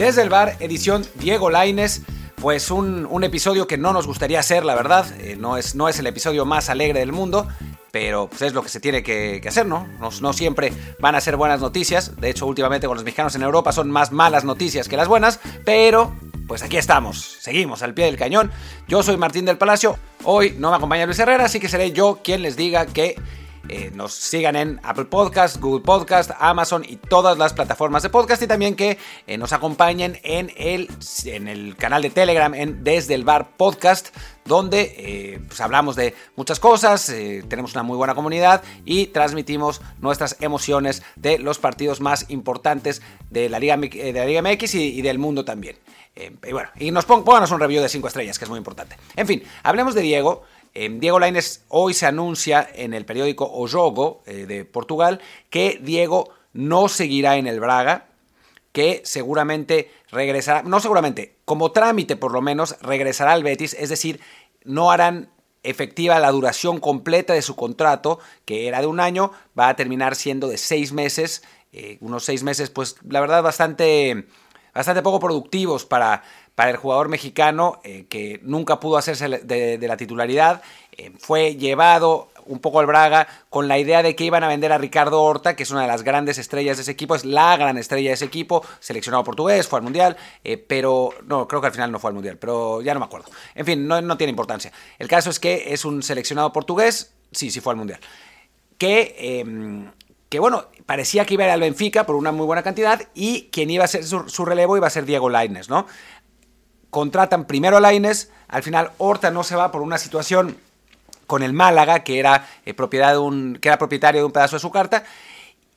Desde el bar, edición Diego Laines. Pues un, episodio que no nos gustaría hacer, la verdad. Eh, no, es, no es el episodio más alegre del mundo, pero pues, es lo que se tiene que, que hacer, ¿no? ¿no? ¿no? siempre van a ser buenas noticias. De hecho, últimamente con los mexicanos en Europa son más malas noticias que las buenas, pero pues aquí estamos, seguimos al pie del cañón. Yo soy Martín del Palacio, hoy no me acompaña Luis Herrera, así que seré yo quien les diga que eh, nos sigan en Apple Podcast, Google Podcast, Amazon y todas las plataformas de podcast y también que eh, nos acompañen en el, en el canal de Telegram en Desde el Bar Podcast donde eh, pues hablamos de muchas cosas, tenemos una muy buena comunidad y transmitimos nuestras emociones de los partidos más importantes de la Liga, de la Liga MX y, del mundo también. Y bueno, y nos pónganos un review de 5 estrellas, que es muy importante. En fin, hablemos de Diego. Eh, Diego Lainez hoy se anuncia en el periódico O Jogo eh, de Portugal que Diego no seguirá en el Braga, que seguramente regresará, no seguramente, como trámite por lo menos, regresará al Betis, es decir, no harán efectiva la duración completa de su contrato, que era de un año, va a terminar siendo de seis meses, eh, unos seis meses, pues la verdad bastante, bastante poco productivos para, para el jugador mexicano eh, que nunca pudo hacerse de, la titularidad. Eh, fue llevado un poco al Braga con la idea de que iban a vender a Ricardo Horta, que es una de las grandes estrellas de ese equipo, es la gran estrella de ese equipo, seleccionado portugués, fue al Mundial, eh, pero no, creo que al final no fue al Mundial, pero ya no me acuerdo. En fin, no, no tiene importancia. El caso es que es un seleccionado portugués, sí, sí fue al Mundial, que... Eh, que bueno, parecía que iba a ir al Benfica por una muy buena cantidad y quien iba a ser su, relevo iba a ser Diego Lainez, ¿no? Contratan primero a Laines, al final Horta no se va por una situación con el Málaga, que era, eh, propiedad de un, que era propietario de un pedazo de su carta,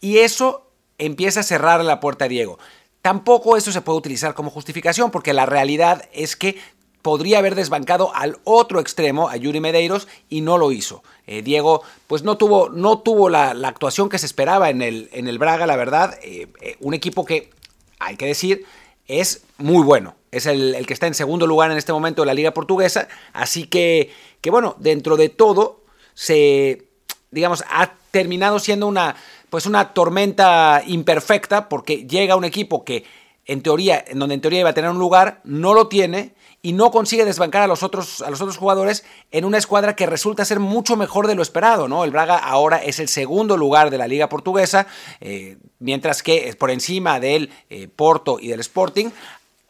y eso empieza a cerrar la puerta a Diego. Tampoco eso se puede utilizar como justificación, porque la realidad es que podría haber desbancado al otro extremo, a Yuri Medeiros, y no lo hizo. Eh, Diego, pues no tuvo, no tuvo la, actuación que se esperaba en el, en el Braga, la verdad. Eh, un equipo que, hay que decir, es muy bueno. Es el, el, que está en segundo lugar en este momento de la Liga Portuguesa. Así que, que, bueno, dentro de todo, se, digamos, ha terminado siendo una, pues una tormenta imperfecta porque llega un equipo que, en teoría, en donde en teoría iba a tener un lugar, no lo tiene y no consigue desbancar a los otros, a los otros jugadores en una escuadra que resulta ser mucho mejor de lo esperado. ¿no? El Braga ahora es el segundo lugar de la liga portuguesa, eh, mientras que por encima del eh, Porto y del Sporting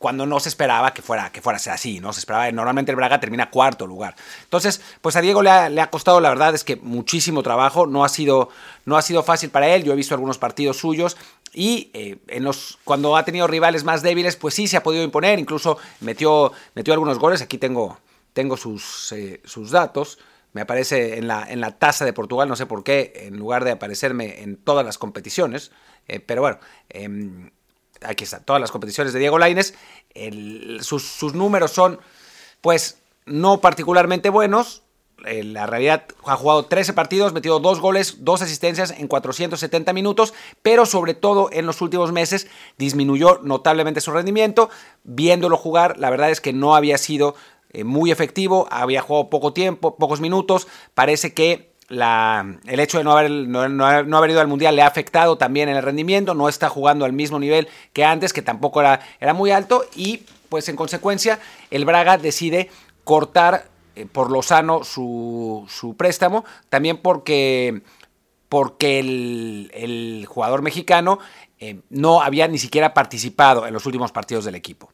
cuando no se esperaba que fuera, que fuera así, ¿no? Se esperaba, normalmente el Braga termina cuarto lugar. Entonces, pues a Diego le ha, le ha, costado, la verdad es que muchísimo trabajo, no ha, sido, no ha sido fácil para él, yo he visto algunos partidos suyos y eh, en los, cuando ha tenido rivales más débiles, pues sí se ha podido imponer, incluso metió, metió algunos goles, aquí tengo, tengo sus, eh, sus datos, me aparece en la, en la tasa de Portugal, no sé por qué, en lugar de aparecerme en todas las competiciones, eh, pero bueno, eh, aquí está, todas las competiciones de Diego Laines, sus, números son, pues, no particularmente buenos. En la realidad ha jugado 13 partidos, metido 2 goles, 2 asistencias en 470 minutos, pero sobre todo en los últimos meses disminuyó notablemente su rendimiento. Viéndolo jugar, la verdad es que no había sido eh, muy efectivo, había jugado poco tiempo, pocos minutos. Parece que la, el hecho de no haber, no, haber, ido al Mundial le ha afectado también en el rendimiento, no está jugando al mismo nivel que antes, que tampoco era, muy alto, y pues en consecuencia el Braga decide cortar eh, por lo sano su, su, préstamo, también porque, porque el, el jugador mexicano eh, no había ni siquiera participado en los últimos partidos del equipo.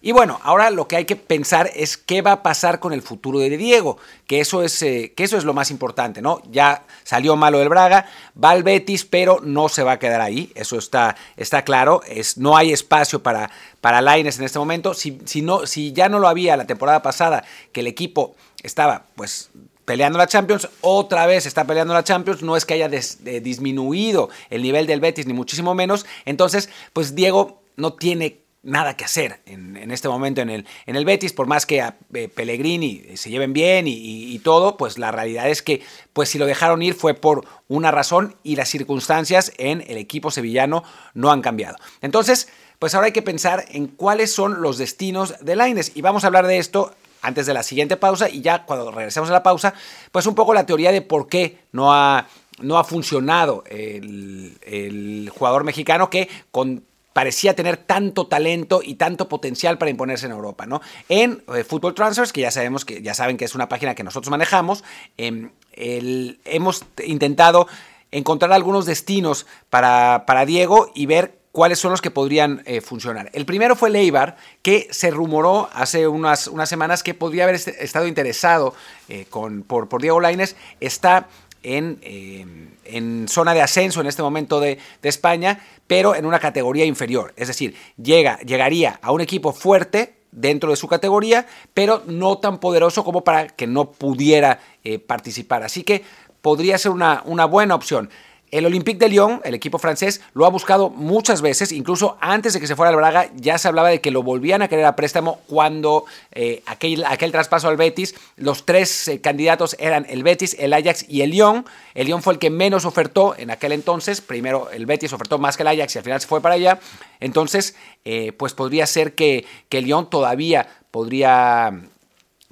Y bueno, ahora lo que hay que pensar es qué va a pasar con el futuro de Diego, que eso es, eh, que eso es lo más importante, ¿no? Ya salió malo del Braga, va al Betis, pero no se va a quedar ahí, eso está, está claro, es, no hay espacio para, para Laines en este momento. Si, si, no, si ya no lo había la temporada pasada, que el equipo estaba pues peleando la Champions, otra vez está peleando la Champions, no es que haya de, disminuido el nivel del Betis, ni muchísimo menos, entonces pues Diego no tiene nada que hacer en, en, este momento en el, en el Betis, por más que a eh, Pellegrini se lleven bien y, todo, pues la realidad es que pues si lo dejaron ir fue por una razón y las circunstancias en el equipo sevillano no han cambiado. Entonces, pues ahora hay que pensar en cuáles son los destinos de Laines y vamos a hablar de esto antes de la siguiente pausa y ya cuando regresemos a la pausa, pues un poco la teoría de por qué no ha, no ha funcionado el, el jugador mexicano que con parecía tener tanto talento y tanto potencial para imponerse en Europa, ¿no? En eh, Football Transfers, que ya sabemos que ya saben que es una página que nosotros manejamos, em, hemos intentado encontrar algunos destinos para, Diego y ver cuáles son los que podrían eh, funcionar. El primero fue Leibar, que se rumoró hace unas, unas semanas que podría haber estado interesado eh, con, por, por, Diego Laines. Está en, eh, en, zona de ascenso en este momento de, España, pero en una categoría inferior. Es decir, llega, llegaría a un equipo fuerte dentro de su categoría, pero no tan poderoso como para que no pudiera participar. Así que podría ser una, una buena opción. El Olympique de Lyon, el equipo francés, lo ha buscado muchas veces, incluso antes de que se fuera al Braga ya se hablaba de que lo volvían a querer a préstamo cuando eh, aquel, aquel, traspaso al Betis, los tres eh, candidatos eran el Betis, el Ajax y el Lyon. El Lyon fue el que menos ofertó en aquel entonces, primero el Betis ofertó más que el Ajax y al final se fue para allá. Entonces, eh, pues podría ser que, que el Lyon todavía podría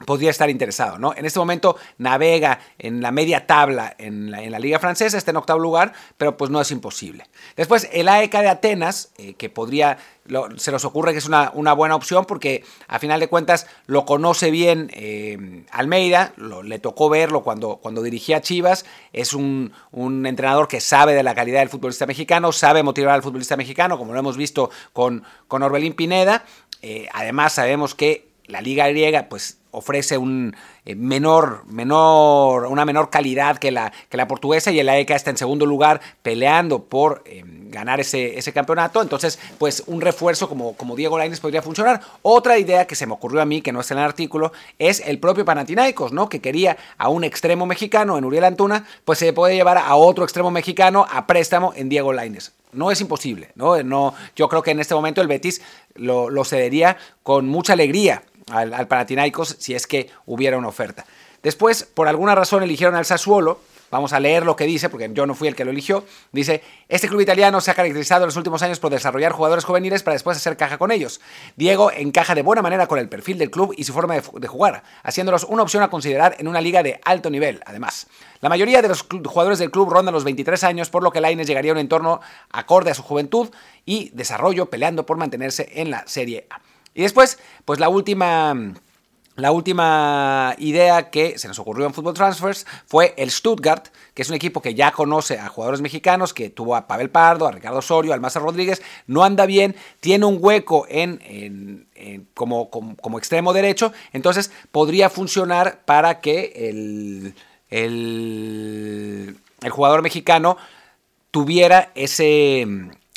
podría estar interesado, ¿no? En este momento navega en la media tabla en la, liga francesa, está en octavo lugar, pero pues no es imposible. Después el AEK de Atenas, eh, que podría, se nos ocurre que es una, buena opción porque a final de cuentas lo conoce bien eh, Almeida, le tocó verlo cuando, cuando dirigía Chivas, es un, un, entrenador que sabe de la calidad del futbolista mexicano, sabe motivar al futbolista mexicano, como lo hemos visto con, con Orbelín Pineda, eh, además sabemos que la liga griega pues ofrece un eh, menor, menor, una menor calidad que la, que la portuguesa y el AEK está en segundo lugar peleando por eh, ganar ese, ese, campeonato. Entonces, pues un refuerzo como, como Diego Lainez podría funcionar. Otra idea que se me ocurrió a mí, que no está en el artículo, es el propio Panathinaikos, ¿no? Que quería a un extremo mexicano en Uriel Antuna, pues se puede llevar a otro extremo mexicano a préstamo en Diego Lainez. No es imposible, ¿no? no yo creo que en este momento el Betis lo, lo cedería con mucha alegría al, al si es que hubiera una oferta. Después, por alguna razón, eligieron al Sassuolo. Vamos a leer lo que dice, porque yo no fui el que lo eligió. Dice, este club italiano se ha caracterizado en los últimos años por desarrollar jugadores juveniles para después hacer caja con ellos. Diego encaja de buena manera con el perfil del club y su forma de, jugar, haciéndolos una opción a considerar en una liga de alto nivel, además. La mayoría de los jugadores del club rondan los 23 años, por lo que Laines llegaría a un entorno acorde a su juventud y desarrollo, peleando por mantenerse en la Serie A. Y después, pues la última... La última idea que se nos ocurrió en Football Transfers fue el Stuttgart, que es un equipo que ya conoce a jugadores mexicanos, que tuvo a Pavel Pardo, a Ricardo Osorio, Maza Rodríguez, no anda bien, tiene un hueco en, como, como, extremo derecho, entonces podría funcionar para que el, el jugador mexicano tuviera ese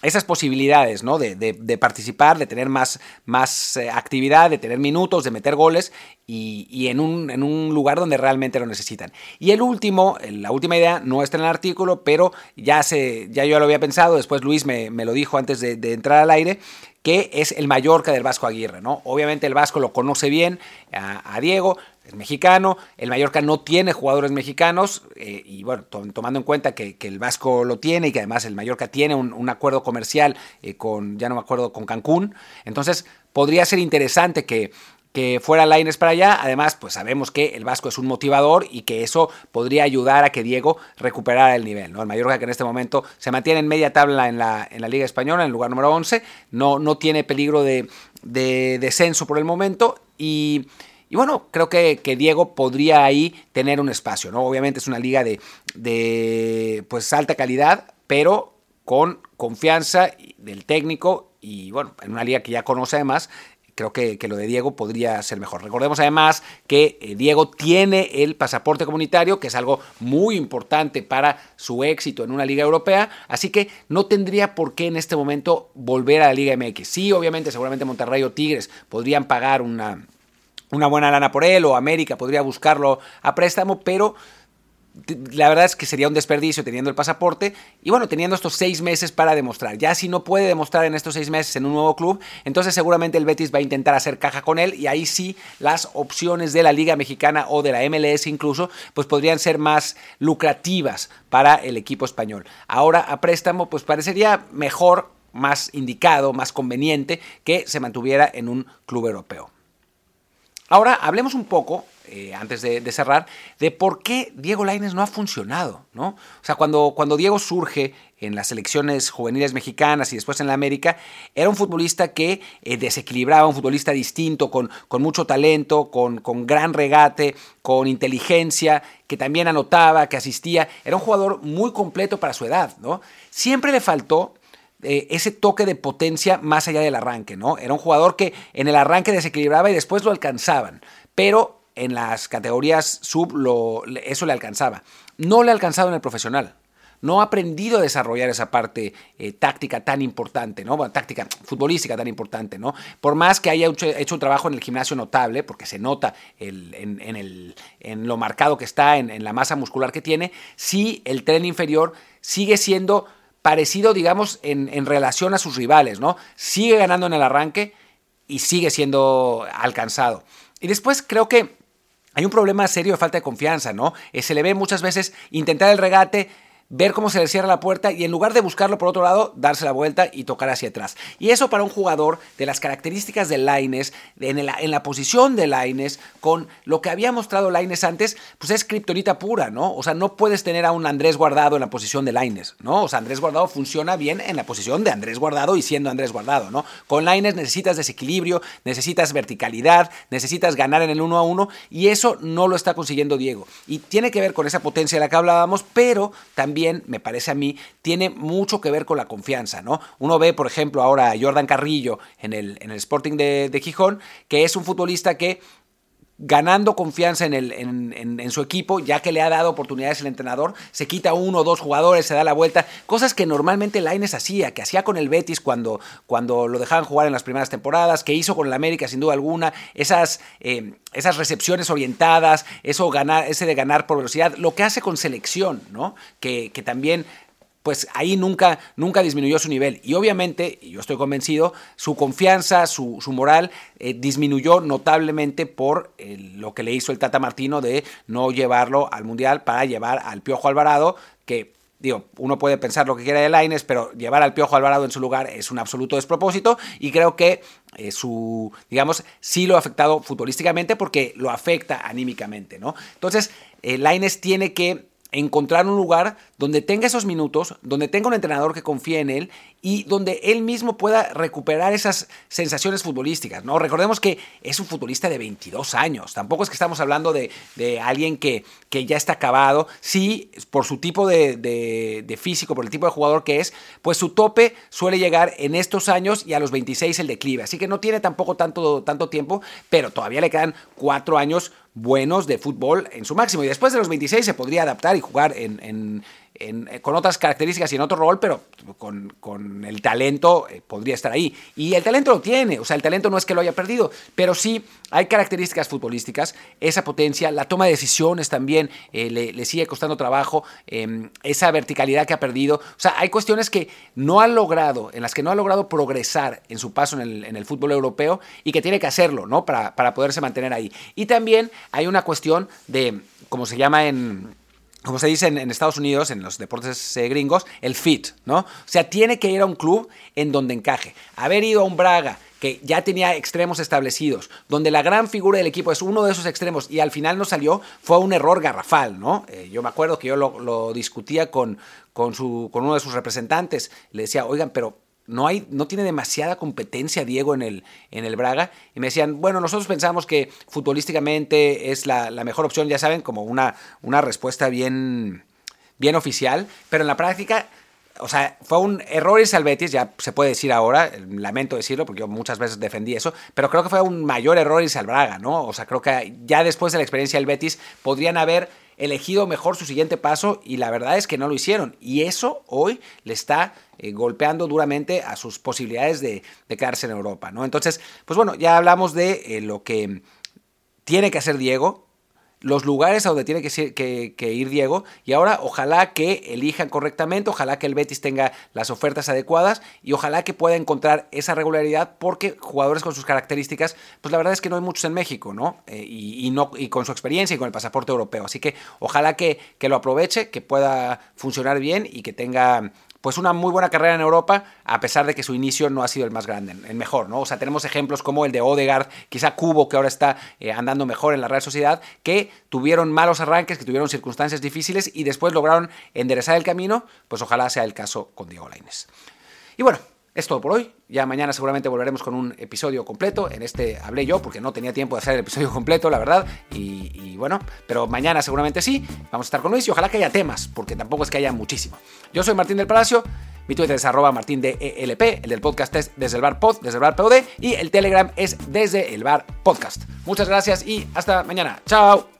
esas posibilidades, ¿no? De, de, participar, de tener más, más eh, actividad, de tener minutos, de meter goles y, y en, un, en, un, lugar donde realmente lo necesitan. Y el último, la última idea, no está en el artículo, pero ya, se, ya yo lo había pensado, después Luis me, me lo dijo antes de, entrar al aire, que es el Mallorca del Vasco Aguirre, ¿no? Obviamente el Vasco lo conoce bien a, a Diego, es mexicano, el Mallorca no tiene jugadores mexicanos eh, y bueno, tomando en cuenta que, el Vasco lo tiene y que además el Mallorca tiene un, acuerdo comercial eh, con, ya no me acuerdo, con Cancún, entonces podría ser interesante que, que fuera Laines para allá. Además, pues sabemos que el Vasco es un motivador y que eso podría ayudar a que Diego recuperara el nivel. ¿no? El Mallorca que en este momento se mantiene en media tabla en la, en la Liga Española, en el lugar número 11, no, no tiene peligro de, de descenso por el momento y y bueno, creo que, Diego podría ahí tener un espacio, ¿no? Obviamente es una liga de, de pues alta calidad, pero con confianza del técnico y bueno, en una liga que ya conoce además, creo que, que, lo de Diego podría ser mejor. Recordemos además que eh, Diego tiene el pasaporte comunitario, que es algo muy importante para su éxito en una liga europea, así que no tendría por qué en este momento volver a la Liga MX. Sí, obviamente, seguramente Monterrey o Tigres podrían pagar una una buena lana por él o América podría buscarlo a préstamo, pero la verdad es que sería un desperdicio teniendo el pasaporte y bueno, teniendo estos seis meses para demostrar. Ya si no puede demostrar en estos seis meses en un nuevo club, entonces seguramente el Betis va a intentar hacer caja con él y ahí sí las opciones de la Liga Mexicana o de la MLS incluso, pues podrían ser más lucrativas para el equipo español. Ahora a préstamo, pues parecería mejor, más indicado, más conveniente que se mantuviera en un club europeo. Ahora hablemos un poco eh, antes de, cerrar, de por qué Diego Laines no ha funcionado, ¿no? O sea, cuando, cuando Diego surge en las selecciones juveniles mexicanas y después en la América, era un futbolista que eh, desequilibraba, un futbolista distinto, con, con mucho talento, con, con, gran regate, con inteligencia, que también anotaba, que asistía. Era un jugador muy completo para su edad, ¿no? Siempre le faltó eh, ese toque de potencia más allá del arranque, ¿no? Era un jugador que en el arranque desequilibraba y después lo alcanzaban, pero en las categorías sub lo, eso le alcanzaba. No le ha alcanzado en el profesional no ha aprendido a desarrollar esa parte eh, táctica tan importante, ¿no? táctica futbolística tan importante, ¿no? Por más que haya hecho, un trabajo en el gimnasio notable, porque se nota en, lo marcado que está, en, la masa muscular que tiene, sí el tren inferior sigue siendo parecido, digamos, en, en relación a sus rivales, ¿no? Sigue ganando en el arranque y sigue siendo alcanzado. Y después creo que hay un problema serio de falta de confianza, ¿no? Eh, se le ve muchas veces intentar el regate, ver cómo se le cierra la puerta y en lugar de buscarlo por otro lado, darse la vuelta y tocar hacia atrás. Y eso para un jugador de las características de Laines, en la, posición de Laines, con lo que había mostrado Laines antes, pues es criptonita pura, ¿no? O sea, no puedes tener a un Andrés Guardado en la posición de Laines, ¿no? O sea, Andrés Guardado funciona bien en la posición de Andrés Guardado y siendo Andrés Guardado, ¿no? Con Laines necesitas desequilibrio, necesitas verticalidad, necesitas ganar en el uno a uno y eso no lo está consiguiendo Diego. Y tiene que ver con esa potencia de la que hablábamos, pero también me parece a mí, tiene mucho que ver con la confianza, ¿no? Uno ve, por ejemplo, ahora a Jordan Carrillo en el, en el Sporting de, de Gijón, que es un futbolista que ganando confianza en, el, en, su equipo, ya que le ha dado oportunidades el entrenador, se quita uno o dos jugadores, se da la vuelta, cosas que normalmente Laines hacía, que hacía con el Betis cuando, cuando lo dejaban jugar en las primeras temporadas, que hizo con el América sin duda alguna, esas, eh, esas recepciones orientadas, eso ganar, ese de ganar por velocidad, lo que hace con selección, ¿no? Que, que también pues ahí nunca, nunca disminuyó su nivel. Y obviamente, y yo estoy convencido, su confianza, su, moral eh, disminuyó notablemente por eh, lo que le hizo el Tata Martino de no llevarlo al Mundial para llevar al Piojo Alvarado, que digo, uno puede pensar lo que quiera de Laines, pero llevar al Piojo Alvarado en su lugar es un absoluto despropósito y creo que eh, su, digamos, sí lo ha afectado futbolísticamente porque lo afecta anímicamente, ¿no? Entonces, Laines tiene que encontrar un lugar donde tenga esos minutos, donde tenga un entrenador que confíe en él y donde él mismo pueda recuperar esas sensaciones futbolísticas. ¿no? Recordemos que es un futbolista de 22 años, tampoco es que estamos hablando de, alguien que, que, ya está acabado, sí, por su tipo de, de, físico, por el tipo de jugador que es, pues su tope suele llegar en estos años y a los 26 el declive, así que no tiene tampoco tanto, tanto tiempo, pero todavía le quedan cuatro años buenos de fútbol en su máximo. Y después de los 26 se podría adaptar y jugar en, eh, con otras características y en otro rol, pero con, el talento eh, podría estar ahí. Y el talento lo tiene, o sea, el talento no es que lo haya perdido, pero sí hay características futbolísticas, esa potencia, la toma de decisiones también eh, le, sigue costando trabajo, em, esa verticalidad que ha perdido. O sea, hay cuestiones que no ha logrado, en las que no ha logrado progresar en su paso en el, en el fútbol europeo y que tiene que hacerlo, ¿no? Para, para poderse mantener ahí. Y también hay una cuestión de, como se llama en como se dice en, Estados Unidos, en los deportes eh, gringos, el fit, ¿no? O sea, tiene que ir a un club en donde encaje. Haber ido a un Braga que ya tenía extremos establecidos, donde la gran figura del equipo es uno de esos extremos y al final no salió, fue un error garrafal, ¿no? Eh, yo me acuerdo que yo lo, discutía con, con, su, con uno de sus representantes, le decía, oigan, pero no, hay, no tiene demasiada competencia Diego en el, en el Braga. Y me decían, bueno, nosotros pensamos que futbolísticamente es la, mejor opción, ya saben, como una, una respuesta bien, bien oficial, pero en la práctica o sea, fue un error irse al Betis, ya se puede decir ahora, lamento decirlo porque yo muchas veces defendí eso, pero creo que fue un mayor error irse al Braga, ¿no? O sea, creo que ya después de la experiencia del Betis podrían haber elegido mejor su siguiente paso y la verdad es que no lo hicieron. Y eso hoy le está eh, golpeando duramente a sus posibilidades de, quedarse en Europa, ¿no? Entonces, pues bueno, ya hablamos de eh, lo que tiene que hacer Diego, los lugares a donde tiene que, ir Diego y ahora ojalá que elijan correctamente, ojalá que el Betis tenga las ofertas adecuadas y ojalá que pueda encontrar esa regularidad porque jugadores con sus características, pues la verdad es que no hay muchos en México, ¿no? Eh, y, no y con su experiencia y con el pasaporte europeo. Así que ojalá que, que lo aproveche, que pueda funcionar bien y que tenga pues una muy buena carrera en Europa, a pesar de que su inicio no ha sido el más grande, el mejor, ¿no? O sea, tenemos ejemplos como el de Odegaard, quizá Cubo, que ahora está eh, andando mejor en la Real Sociedad, que tuvieron malos arranques, que tuvieron circunstancias difíciles y después lograron enderezar el camino, pues ojalá sea el caso con Diego Lainez. Y bueno, es todo por hoy. Ya mañana seguramente volveremos con un episodio completo. En este hablé yo porque no tenía tiempo de hacer el episodio completo, la verdad. Y, bueno, pero mañana seguramente sí. Vamos a estar con Luis y ojalá que haya temas, porque tampoco es que haya muchísimo. Yo soy Martín del Palacio. Mi Twitter es arroba martín de ELP, el del podcast es desde el bar pod, desde el bar POD y el Telegram es desde el bar podcast. Muchas gracias y hasta mañana. Chao.